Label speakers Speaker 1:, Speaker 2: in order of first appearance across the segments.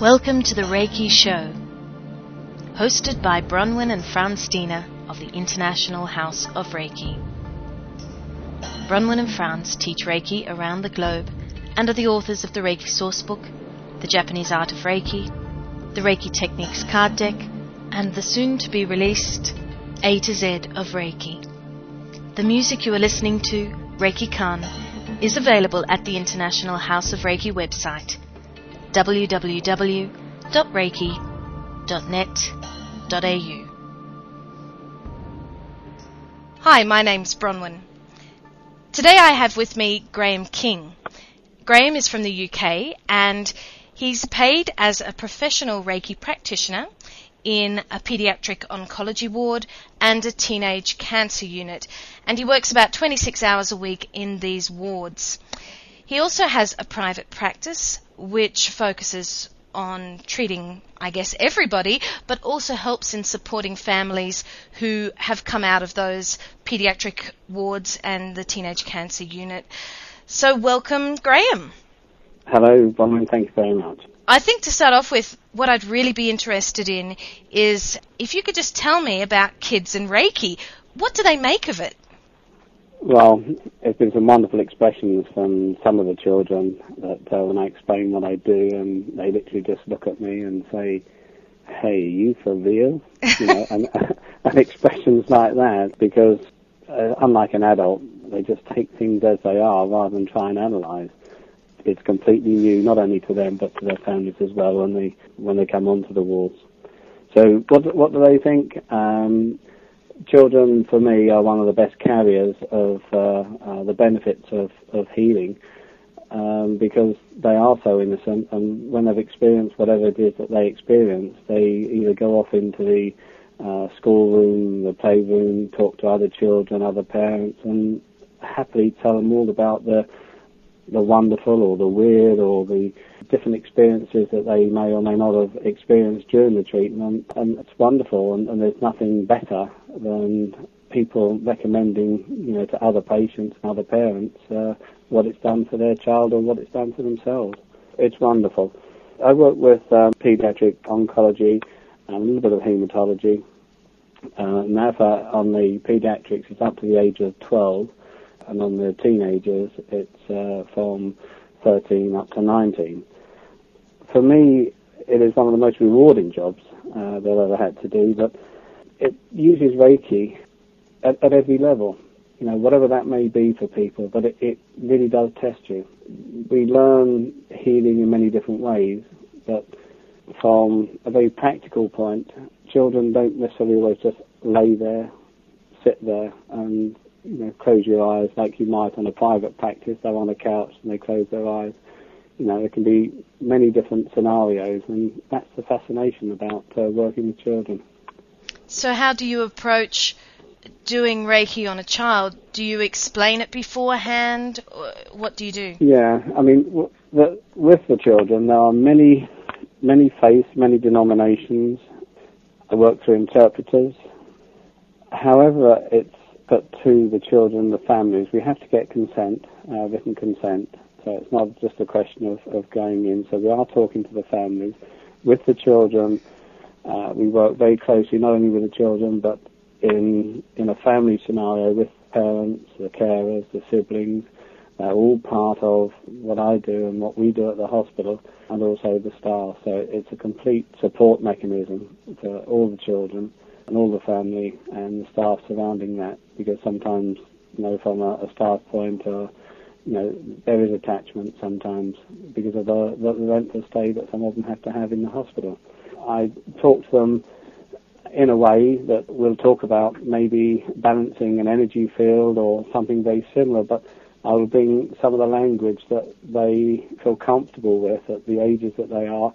Speaker 1: Welcome to the Reiki Show, hosted by Bronwen and Frans Stiene of the International House of Reiki. Bronwen and Frans teach Reiki around the globe and are the authors of the Reiki Sourcebook, the Japanese Art of Reiki, the Reiki Techniques card deck, and the soon to be released A to Z of Reiki. The music you are listening to, Reiki Khan, is available at the International House of Reiki website www.reiki.net.au. Hi, my name's Bronwen. Today I have with me Graham King. Graham is from the UK and he's paid as a professional Reiki practitioner in a pediatric oncology ward and a teenage cancer unit, and he works about 26 hours a week in these wards. He also has a private practice which focuses on treating, I guess, everybody, but also helps in supporting families who have come out of those pediatric wards and the teenage cancer unit. So, welcome, Graham.
Speaker 2: Hello, Bronwen. Thank you very much.
Speaker 1: I think to start off with, what I'd really be interested in is if you could just tell me about kids and Reiki. What do they make of it?
Speaker 2: Well, it's been some wonderful expressions from some of the children that uh, when I explain what I do, and they literally just look at me and say, "Hey, you for real?" You know, and, and expressions like that because uh, unlike an adult, they just take things as they are rather than try and analyze. It's completely new, not only to them but to their families as well when they when they come onto the wards. So, what what do they think? Um, children, for me, are one of the best carriers of uh, uh, the benefits of, of healing um, because they are so innocent, and when they've experienced whatever it is that they experience, they either go off into the uh, schoolroom, the playroom, talk to other children, other parents, and happily tell them all about the the wonderful or the weird or the different experiences that they may or may not have experienced during the treatment. And it's wonderful, and, and there's nothing better than people recommending, you know, to other patients and other parents uh, what it's done for their child or what it's done for themselves. It's wonderful. I work with um, pediatric oncology and a little bit of hematology. Uh, now, for, on the pediatrics, it's up to the age of 12 and on the teenagers, it's uh, from 13 up to 19. For me, it is one of the most rewarding jobs uh, that I've ever had to do, but it uses Reiki at, at, every level, you know, whatever that may be for people, but it, it really does test you. We learn healing in many different ways, but from a very practical point, children don't necessarily always just lay there, sit there, and you know, close your eyes like you might on a private practice. They're on a couch and they close their eyes. You know, there can be many different scenarios, and that's the fascination about uh, working with children.
Speaker 1: So, how do you approach doing Reiki on a child? Do you explain it beforehand? What do you do?
Speaker 2: Yeah, I mean, with the children, there are many, many faiths, many denominations. I work through interpreters. However, it's but to the children, the families, we have to get consent, uh, written consent. So it's not just a question of, of going in. So we are talking to the families. With the children, uh, we work very closely not only with the children, but in in a family scenario with parents, the carers, the siblings. They're all part of what I do and what we do at the hospital, and also the staff. So it's a complete support mechanism for all the children and all the family and the staff surrounding that because sometimes, you know, from a, a staff point or, you know, there is attachment sometimes because of the, the length of stay that some of them have to have in the hospital. I talk to them in a way that we'll talk about maybe balancing an energy field or something very similar, but I will bring some of the language that they feel comfortable with at the ages that they are.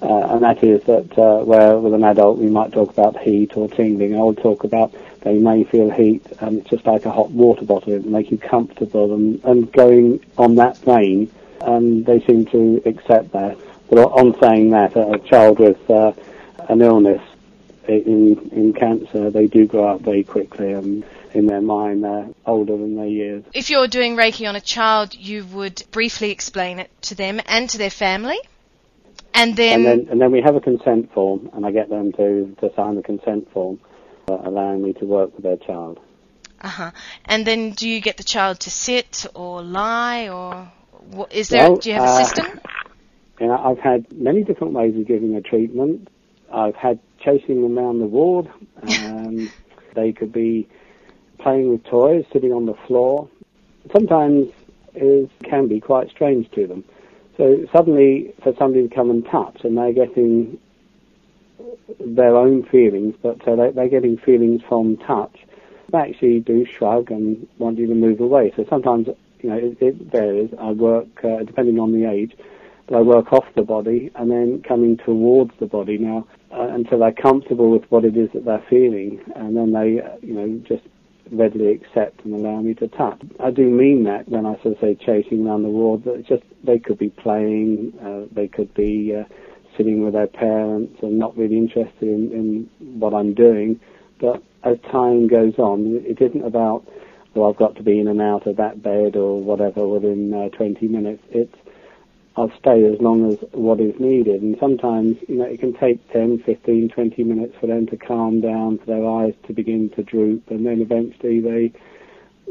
Speaker 2: Uh, and that is that uh, where with an adult we might talk about heat or tingling, I will talk about they may feel heat and it's just like a hot water bottle, it make you comfortable and, and going on that vein, and they seem to accept that. But on saying that, a child with uh, an illness in in cancer, they do grow up very quickly and in their mind they're older than their years.
Speaker 1: If you're doing Reiki on a child, you would briefly explain it to them and to their family? And then,
Speaker 2: and then and then we have a consent form, and I get them to to sign the consent form, uh, allowing me to work with their child.
Speaker 1: uh huh. And then, do you get the child to sit or lie, or what, is there?
Speaker 2: Well,
Speaker 1: do you have a
Speaker 2: uh,
Speaker 1: system?
Speaker 2: You know, I've had many different ways of giving a treatment. I've had chasing them around the ward. Um, they could be playing with toys, sitting on the floor. Sometimes it can be quite strange to them. So suddenly, for somebody to come and touch, and they're getting their own feelings, but uh, they, they're getting feelings from touch. They actually do shrug and want you to move away. So sometimes, you know, it, it varies. I work uh, depending on the age. I work off the body and then coming towards the body now uh, until they're comfortable with what it is that they're feeling, and then they, uh, you know, just readily accept and allow me to touch. I do mean that when I sort of say chasing around the ward. That just they could be playing, uh, they could be uh, sitting with their parents and not really interested in, in what I'm doing. But as time goes on, it isn't about well, I've got to be in and out of that bed or whatever within uh, 20 minutes. It's I'll stay as long as what is needed. And sometimes, you know, it can take 10, 15, 20 minutes for them to calm down, for their eyes to begin to droop, and then eventually they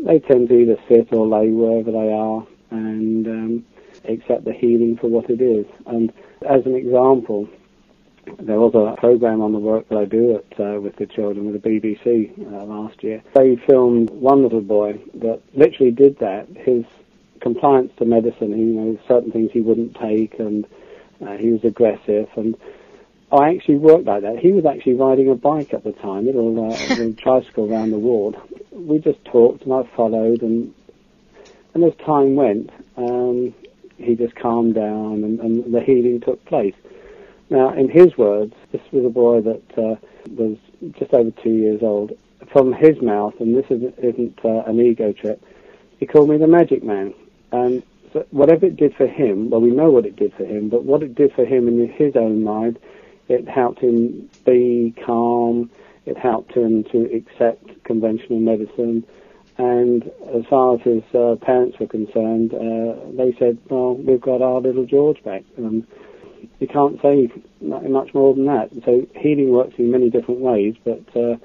Speaker 2: they tend to either sit or lay wherever they are and um, accept the healing for what it is. And as an example, there was a program on the work that I do at, uh, with the children with the BBC uh, last year. They filmed one little boy that literally did that. His compliance to medicine. He, you know, certain things he wouldn't take, and uh, he was aggressive. And I actually worked like that. He was actually riding a bike at the time, a little, uh, little tricycle around the ward. We just talked, and I followed, and and as time went, um, he just calmed down, and, and the healing took place. Now, in his words, this was a boy that uh, was just over two years old. From his mouth, and this isn't, isn't uh, an ego trip, he called me the magic man. And so whatever it did for him, well, we know what it did for him, but what it did for him in his own mind, it helped him be calm, it helped him to accept conventional medicine, and as far as his uh, parents were concerned, uh, they said, well, we've got our little George back. And you can't say much more than that. So healing works in many different ways, but uh,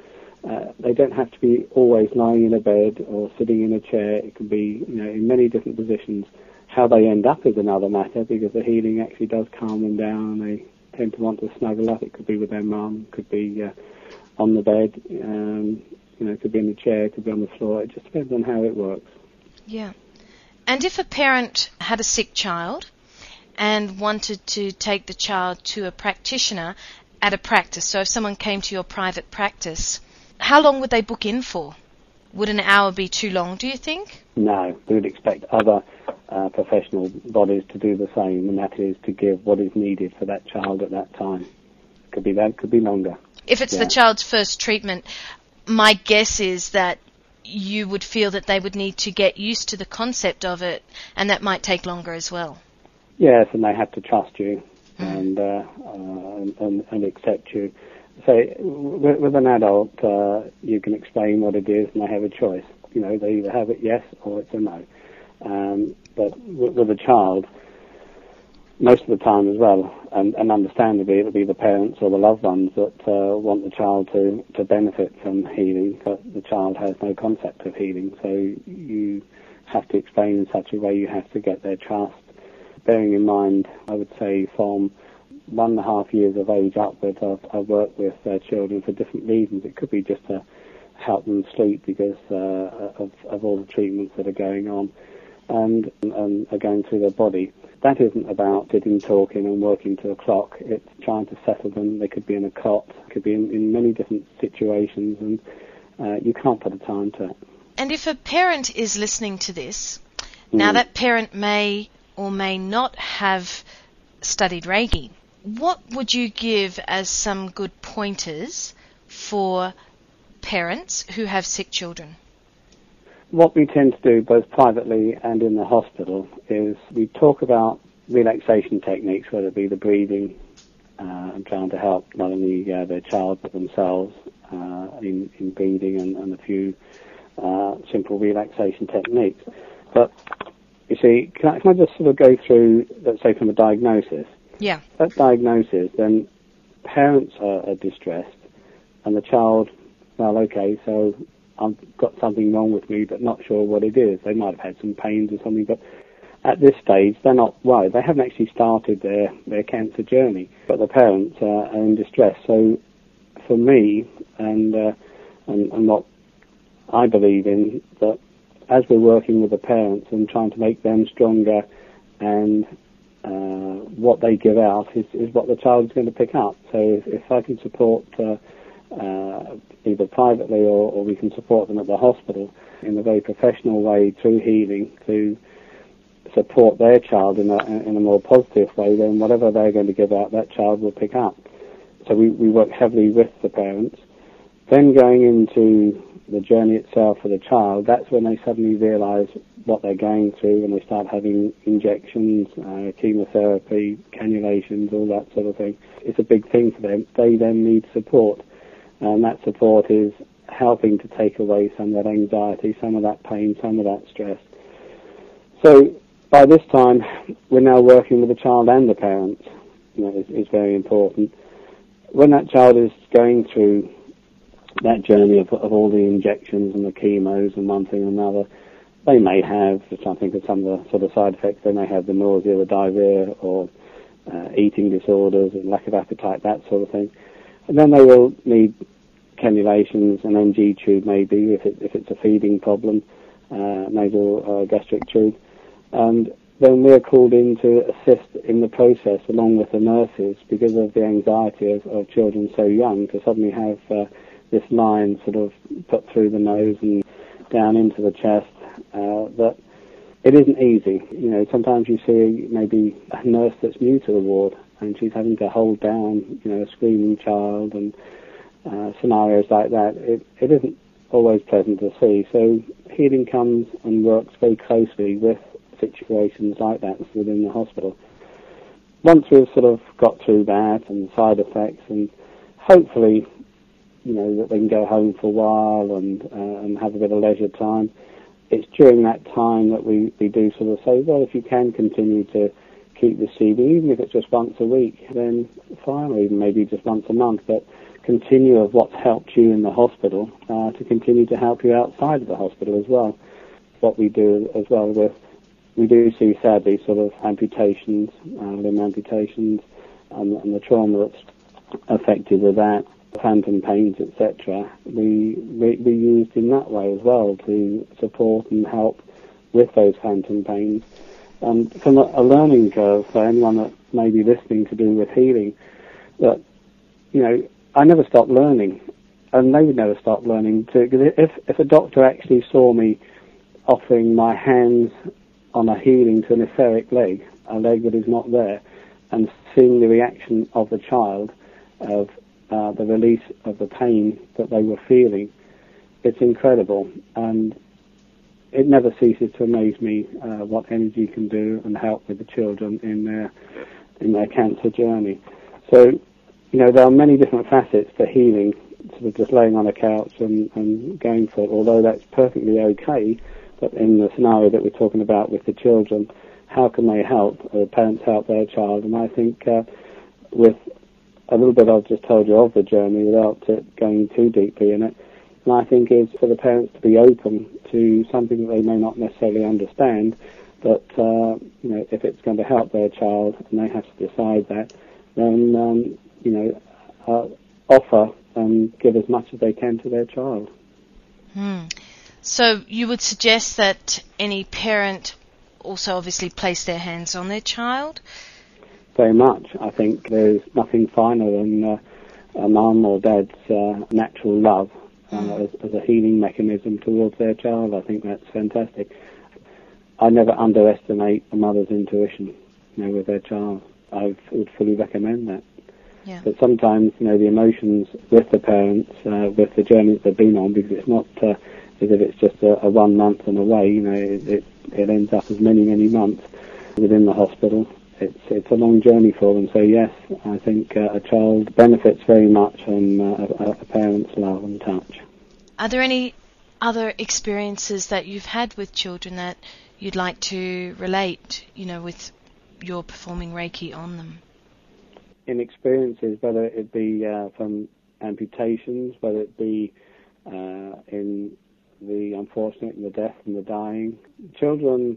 Speaker 2: uh, they don't have to be always lying in a bed or sitting in a chair. It can be, you know, in many different positions. How they end up is another matter because the healing actually does calm them down. They tend to want to snuggle up. It could be with their mum, could be uh, on the bed, um, you know, could be in the chair, could be on the floor. It just depends on how it works.
Speaker 1: Yeah. And if a parent had a sick child and wanted to take the child to a practitioner at a practice, so if someone came to your private practice, how long would they book in for? Would an hour be too long, do you think?
Speaker 2: No, we would expect other uh, professional bodies to do the same, and that is to give what is needed for that child at that time. Could be that, could be longer.
Speaker 1: If it's
Speaker 2: Yeah.
Speaker 1: the child's first treatment, my guess is that you would feel that they would need to get used to the concept of it, and that might take longer as well.
Speaker 2: Yes, and they have to trust you and, uh, uh, and, and and accept you. So with, with an adult, uh, you can explain what it is, and they have a choice. You know, they either have it yes or it's a no. Um, but with, with a child, most of the time as well, and, and understandably, it'll be the parents or the loved ones that uh, want the child to, to benefit from healing, but the child has no concept of healing. So you have to explain in such a way you have to get their trust. Bearing in mind, I would say from one and a half years of age upwards, I've, I've worked with uh, children for different reasons. It could be just to help them sleep because uh, of, of all the treatments that are going on and, and are going through their body. That isn't about sitting, talking and working to a clock. It's trying to settle them. They could be in a cot, could be in, in many different situations, and uh, you can't put a time to it.
Speaker 1: And if a parent is listening to this, now
Speaker 2: Mm.
Speaker 1: that parent may or may not have studied Reiki, what would you give as some good pointers for parents who have sick children?
Speaker 2: What we tend to do, both privately and in the hospital, is we talk about relaxation techniques, whether it be the breathing uh, and trying to help not only uh, their child but themselves uh, in, in breathing and, and a few uh, simple relaxation techniques. But you see, can I, can I just sort of go through, let's say, from a diagnosis?
Speaker 1: Yeah.
Speaker 2: At diagnosis, then parents are, are distressed, and the child, well, okay, so I've got something wrong with me, but not sure what it is. They might have had some pains or something, but at this stage, they're not worried. They haven't actually started their, their cancer journey, but the parents are in distress. So for me, and, uh, and, and what I believe in, that as we're working with the parents and trying to make them stronger and uh, what they give out is, is what the child is going to pick up. So if, if I can support uh, uh, either privately or, or we can support them at the hospital in a very professional way through healing to support their child in a, in a more positive way, then whatever they're going to give out, that child will pick up. So we, we work heavily with the parents. Then going into the journey itself for the child, that's when they suddenly realise what they're going through and they start having injections, uh, chemotherapy, cannulations, all that sort of thing. It's a big thing for them. They then need support. And that support is helping to take away some of that anxiety, some of that pain, some of that stress. So by this time, we're now working with the child and the parents. You know, it's, very important. When that child is going through that journey of, of all the injections and the chemos and one thing and another, they may have, just trying to think of some of the sort of side effects, they may have the nausea, the diarrhea, or uh, eating disorders and lack of appetite, that sort of thing. And then they will need cannulations, an NG tube maybe, if, it, if it's a feeding problem, uh, nasal uh, gastric tube. And then we're called in to assist in the process along with the nurses because of the anxiety of, of children so young to suddenly have uh, this line sort of put through the nose and down into the chest uh, that it isn't easy. You know, sometimes you see maybe a nurse that's new to the ward and she's having to hold down, you know, a screaming child and uh, scenarios like that. It, it isn't always pleasant to see. So healing comes and works very closely with situations like that within the hospital. Once we've sort of got through that and side effects and hopefully, you know, that they can go home for a while and, uh, and have a bit of leisure time, it's during that time that we, we do sort of say, well, if you can continue to keep the CD, even if it's just once a week, then fine, or even maybe just once a month, but continue of what's helped you in the hospital uh, to continue to help you outside of the hospital as well. What we do as well with we do see sadly sort of amputations, uh, limb amputations, um, and the trauma that's affected with that, phantom pains, etc. We, we we used in that way as well to support and help with those phantom pains. And from a, a learning curve for anyone that may be listening to do with healing, that you know I never stopped learning, and they would never stop learning too. Because if if a doctor actually saw me offering my hands on a healing to an etheric leg, a leg that is not there, and seeing the reaction of the child of uh, the release of the pain that they were feeling, it's incredible. And it never ceases to amaze me uh, what energy can do and help with the children in their in their cancer journey. So, you know, there are many different facets to healing. Sort of just laying on a couch and, and going for it. Although that's perfectly okay, but in the scenario that we're talking about with the children, how can they help, or parents help their child? And I think uh, with a little bit I've just told you of the journey without it going too deeply in it, and I think is for the parents to be open to something that they may not necessarily understand, but uh, you know if it's going to help their child and they have to decide that, then um, you know uh, offer and give as much as they can to their child.
Speaker 1: Hmm. So you would suggest that any parent also obviously place their hands on their child?
Speaker 2: Very much. I think there's nothing finer than uh, a mum or dad's uh, natural love uh, mm. as, as, a healing mechanism towards their child. I think that's fantastic. I never underestimate a mother's intuition you know, with their child. I would fully recommend that.
Speaker 1: Yeah.
Speaker 2: But sometimes, you know, the emotions with the parents, uh, with the journey that they've been on, because it's not uh, as if it's just a, a one month and away. You know, it, it, it ends up as many many months within the hospital. It's it's a long journey for them. So yes, I think uh, a child benefits very much from uh, a, a parent's love and touch.
Speaker 1: Are there any other experiences that you've had with children that you'd like to relate? You know, with your performing Reiki on them.
Speaker 2: in experiences, whether it be uh, from amputations, whether it be uh, in the unfortunate and the death and the dying, children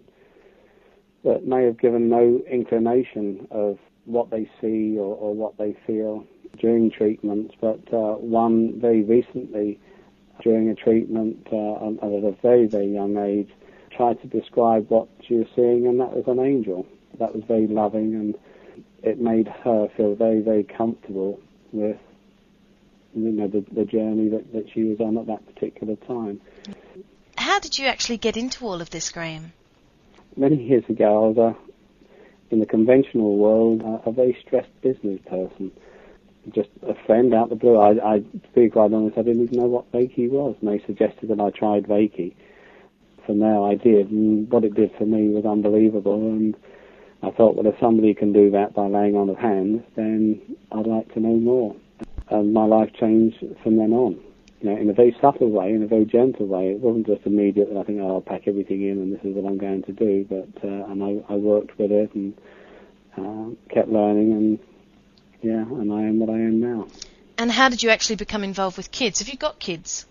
Speaker 2: that may have given no inclination of what they see or, or what they feel during treatments, but uh, one very recently during a treatment uh, at a very, very young age tried to describe what she was seeing, and that was an angel. That was very loving, and it made her feel very, very comfortable with you know the, the journey that, that she was on at that particular time.
Speaker 1: How did you actually get into all of this, Graham?
Speaker 2: Many years ago, I was a, in the conventional world a, a very stressed business person. Just a friend out the blue. I, I, to be quite honest, I didn't even know what Reiki was, and they suggested that I tried Reiki. From there, I did, and what it did for me was unbelievable. And I thought, well, if somebody can do that by laying on of hands, then I'd like to know more. And my life changed from then on. You know, in a very subtle way, in a very gentle way. It wasn't just immediate that I think, oh, I'll pack everything in and this is what I'm going to do. But uh, and I, I worked with it and uh, kept learning, and yeah, and I am what I am now.
Speaker 1: And how did you actually become involved with kids? Have you got kids?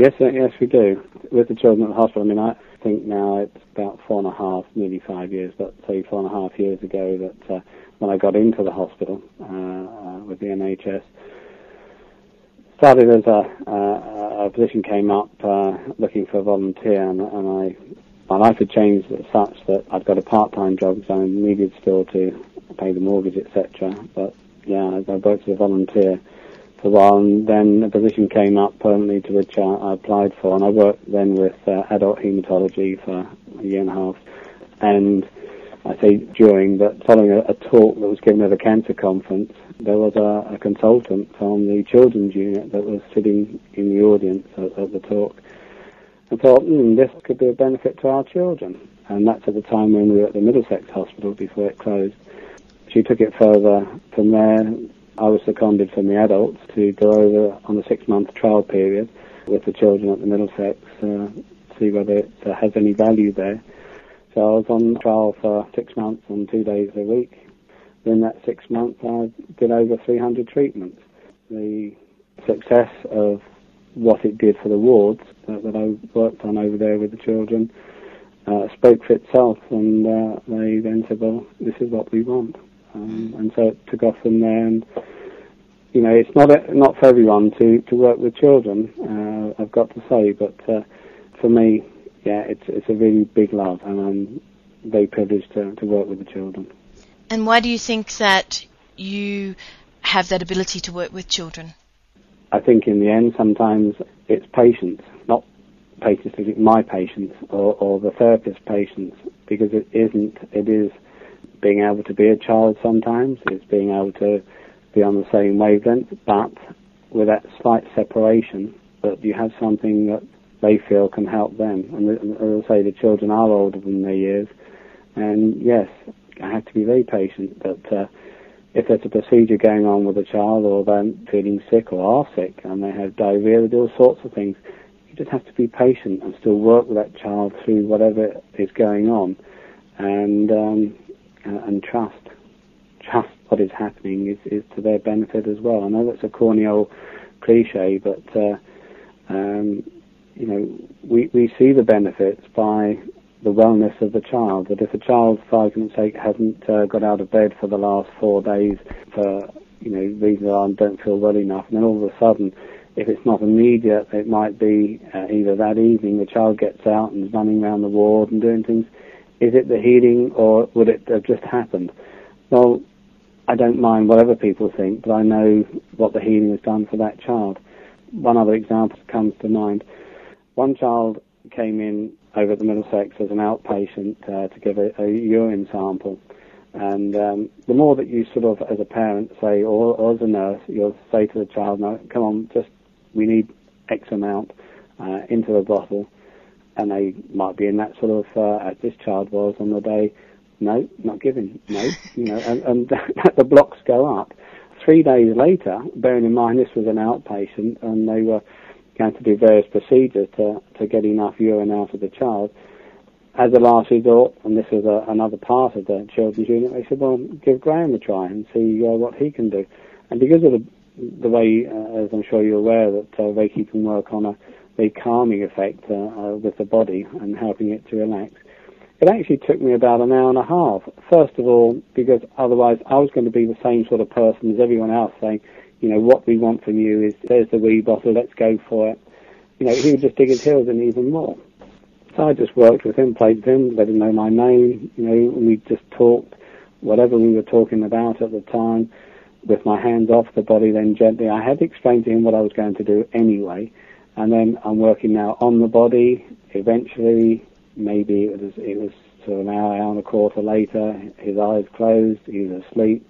Speaker 2: Yes, uh, yes, we do. With the children at the hospital, I mean, I think now it's about four and a half, nearly five years, but say four and a half years ago that uh, when I got into the hospital uh, uh, with the NHS, started as a, a position came up uh, looking for a volunteer, and, and I my life had changed such that I'd got a part-time job, so I needed still to pay the mortgage, etc. But yeah, I worked as a volunteer for a while, and then a position came up permanently to which I, I applied for, and I worked then with uh, adult haematology for a year and a half. And I say during, but following a, a talk that was given at a cancer conference, there was a, a consultant from the children's unit that was sitting in the audience at, at the talk, and thought, hmm, this could be a benefit to our children. And that's at the time when we were at the Middlesex Hospital before it closed. She took it further from there, I was seconded from the adults to go over on a six-month trial period with the children at the Middlesex, uh, see whether it uh, has any value there. So I was on trial for six months and two days a week. In that six months, I did over 300 treatments. The success of what it did for the wards that, that I worked on over there with the children uh, spoke for itself, and uh, they then said, "Well, this is what we want." Um, and so it took off from there. And you know, it's not a, not for everyone to, to work with children. Uh, I've got to say, but uh, for me, yeah, it's it's a really big love, and I'm very privileged to, to work with the children.
Speaker 1: And why do you think that you have that ability to work with children?
Speaker 2: I think in the end, sometimes it's patience, not patience, my patience or, or the therapist's patience, because it isn't. It is being able to be a child sometimes. It's being able to be on the same wavelength, but with that slight separation, that you have something that they feel can help them. And as I say, the children are older than their years, and yes, I have to be very patient. But uh, if there's a procedure going on with a child, or they're feeling sick or are sick, and they have diarrhea, they do all sorts of things. You just have to be patient and still work with that child through whatever is going on, and um, and trust. Trust what is happening is, is to their benefit as well. I know that's a corny old cliche, but uh, um, you know we we see the benefits by the wellness of the child. That if a child, for argument's sake, hasn't uh, got out of bed for the last four days for you know reasons I don't feel well enough, and then all of a sudden, if it's not immediate, it might be uh, either that evening the child gets out and is running around the ward and doing things is it the healing or would it have just happened? Well, I don't mind whatever people think, but I know what the healing has done for that child. One other example comes to mind. One child came in over at the Middlesex as an outpatient uh, to give a, a, urine sample. And um, the more that you sort of, as a parent, say, or, or, as a nurse, you'll say to the child, no, come on, just, we need X amount uh, into a bottle and they might be in that sort of uh, as this child was on the day. No, not giving. No, you know, and, and the blocks go up. Three days later, bearing in mind this was an outpatient, and they were going to do various procedures to to get enough urine out of the child. as a last resort, and this was a, another part of the children's unit, they said, well, give Graham a try and see uh, what he can do. And because of the, the way, uh, as I'm sure you're aware, that uh, Reiki can work on a very calming effect uh, uh, with the body and helping it to relax, it actually took me about an hour and a half. First of all, because otherwise I was going to be the same sort of person as everyone else saying, you know, what we want from you is there's the wee bottle, let's go for it. You know, he would just dig his heels in even more. So I just worked with him, played with him, let him know my name, you know, we just talked whatever we were talking about at the time with my hands off the body then gently. I had explained to him what I was going to do anyway, and then I'm working now on the body. Eventually, maybe it was it was sort of an hour, hour and a quarter later, his eyes closed, he was asleep.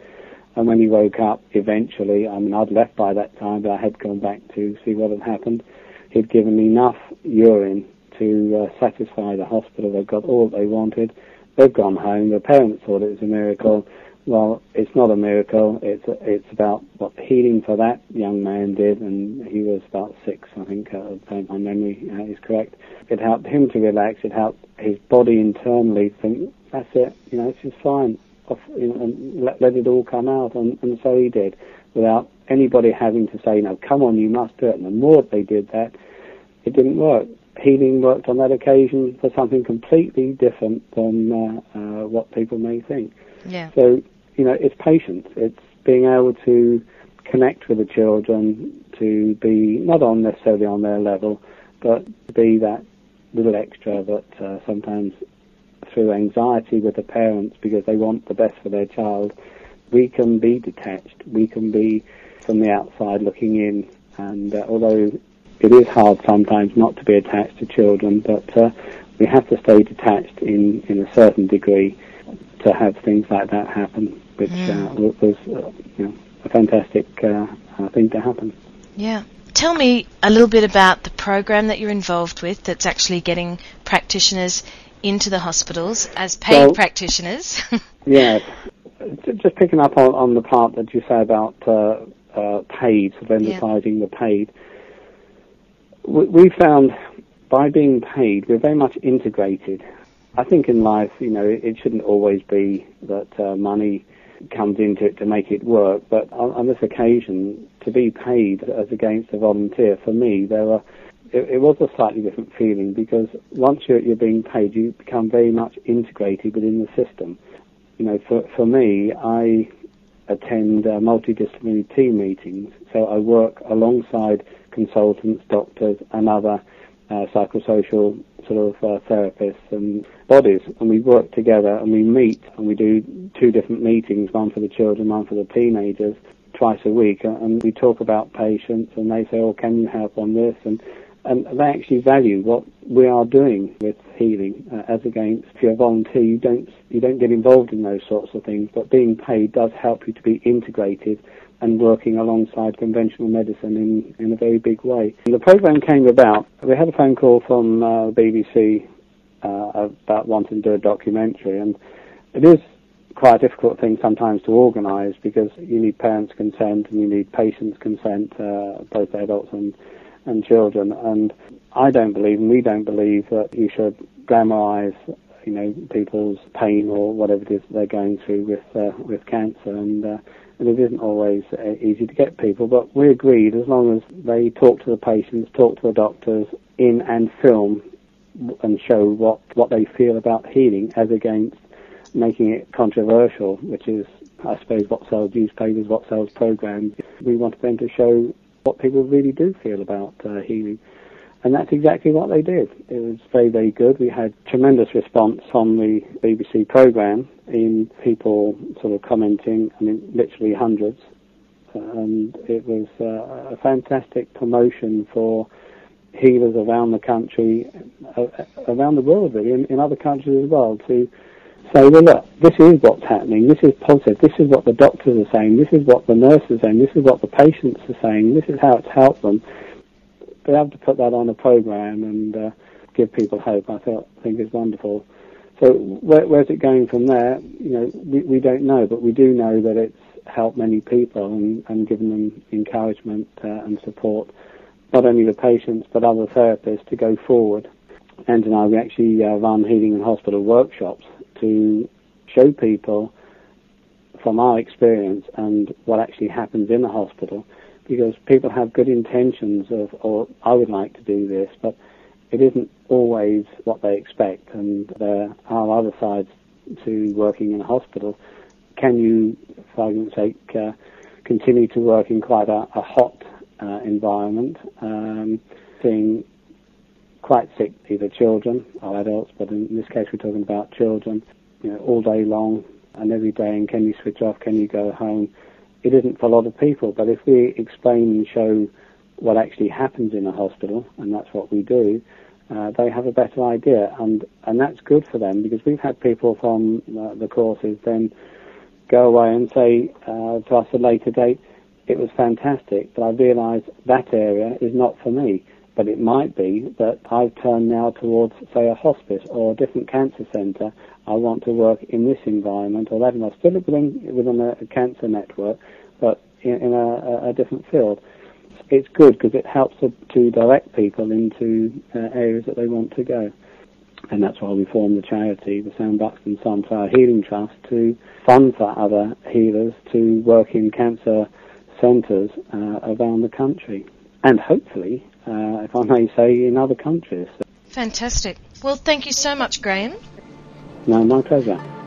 Speaker 2: And when he woke up, eventually, I mean, I'd left by that time, but I had gone back to see what had happened. He'd given enough urine to uh, satisfy the hospital. They've got all they wanted. They've gone home. The parents thought it was a miracle. Well, it's not a miracle. It's it's about what healing for that young man did, and he was about six, I think, uh, if my memory uh, is correct. It helped him to relax. It helped his body internally think, that's it, you know, it's just fine. Off, you know, and let, let it all come out, and, and so he did, without anybody having to say, no, come on, you must do it. And the more they did that, it didn't work healing worked on that occasion for something completely different than uh, uh, what people may think.
Speaker 1: Yeah.
Speaker 2: So, you know, it's patience. It's being able to connect with the children, to be not on necessarily on their level, but be that little extra that uh, sometimes through anxiety with the parents because they want the best for their child, we can be detached. We can be from the outside looking in. And uh, although it is hard sometimes not to be attached to children, but uh, we have to stay detached in, in a certain degree to have things like that happen, which mm. uh, was uh, you know, a fantastic uh, uh, thing to happen.
Speaker 1: Yeah. Tell me a little bit about the program that you're involved with that's actually getting practitioners into the hospitals as paid practitioners.
Speaker 2: yeah. Just picking up on, on, the part that you say about uh, paid, so of emphasizing yeah. the paid we found by being paid, we're very much integrated. I think in life, you know, it shouldn't always be that uh, money comes into it to make it work, but on, on, this occasion, to be paid as against a volunteer, for me, there were, it, it was a slightly different feeling because once you're, you're being paid, you become very much integrated within the system. You know, for, for me, I attend uh, multidisciplinary team meetings, so I work alongside consultants, doctors, and other uh, psychosocial sort of uh, therapists and bodies, and we work together and we meet and we do two different meetings, one for the children, one for the teenagers, twice a week, and we talk about patients, and they say, "Oh, can you help on this?" and and they actually value what we are doing with healing. Uh, as against, if you're a volunteer, you don't you don't get involved in those sorts of things, but being paid does help you to be integrated and working alongside conventional medicine in, in a very big way. And the program came about, we had a phone call from uh, BBC uh, about wanting to do a documentary, and it is quite a difficult thing sometimes to organise because you need parents' consent and you need patients' consent, uh, both adults and, and children. And I don't believe, and we don't believe, that you should glamorise you know people's pain or whatever it is they're going through with uh, with cancer and uh, and it isn't always uh, easy to get people, but we agreed as long as they talk to the patients, talk to the doctors in and film and show what, what they feel about healing as against making it controversial, which is, I suppose, what sells newspapers, what sells programs. We wanted them to show what people really do feel about uh, healing. And that's exactly what they did. It was very, very good. We had tremendous response on the BBC programme in people sort of commenting, I mean, literally hundreds. And it was uh, a fantastic promotion for healers around the country, uh, around the world really, in, in other countries as well, to say, well look, this is what's happening, this is positive, this is what the doctors are saying, this is what the nurses are saying, this is what the patients are saying, this is how it's helped them be able to put that on a program and uh, give people hope, I felt, think is wonderful. So where, where's it going from there? You know, we, we don't know, but we do know that it's helped many people and, and given them encouragement uh, and support, not only the patients but other therapists to go forward. and I we actually uh, run healing and hospital workshops to show people from our experience and what actually happens in the hospital because people have good intentions of, or I would like to do this, but it isn't always what they expect, and there are other sides to working in a hospital. Can you, for argument's sake, uh, continue to work in quite a, a hot uh, environment, um, seeing quite sick either children or adults, but in this case we're talking about children, you know, all day long and every day, and can you switch off, can you go home? it isn't for a lot of people. But if we explain and show what actually happens in a hospital, and that's what we do, uh, they have a better idea, and and that's good for them because we've had people from uh, the courses then go away and say uh, to us at a later date, it was fantastic, but I realised that area is not for me. But it might be that I've turned now towards, say, a hospice or a different cancer centre. I want to work in this environment or that environment, still within, within a, cancer network, but in, in a, a, different field. It's good because it helps to, to direct people into uh, areas that they want to go. And that's why we formed the charity, the Sam Buxton Sunflower Healing Trust, to fund for other healers to work in cancer centres uh, around the country. And hopefully uh, if I may say, in other countries.
Speaker 1: Fantastic. Well, thank you so much, Graham.
Speaker 2: No, my pleasure.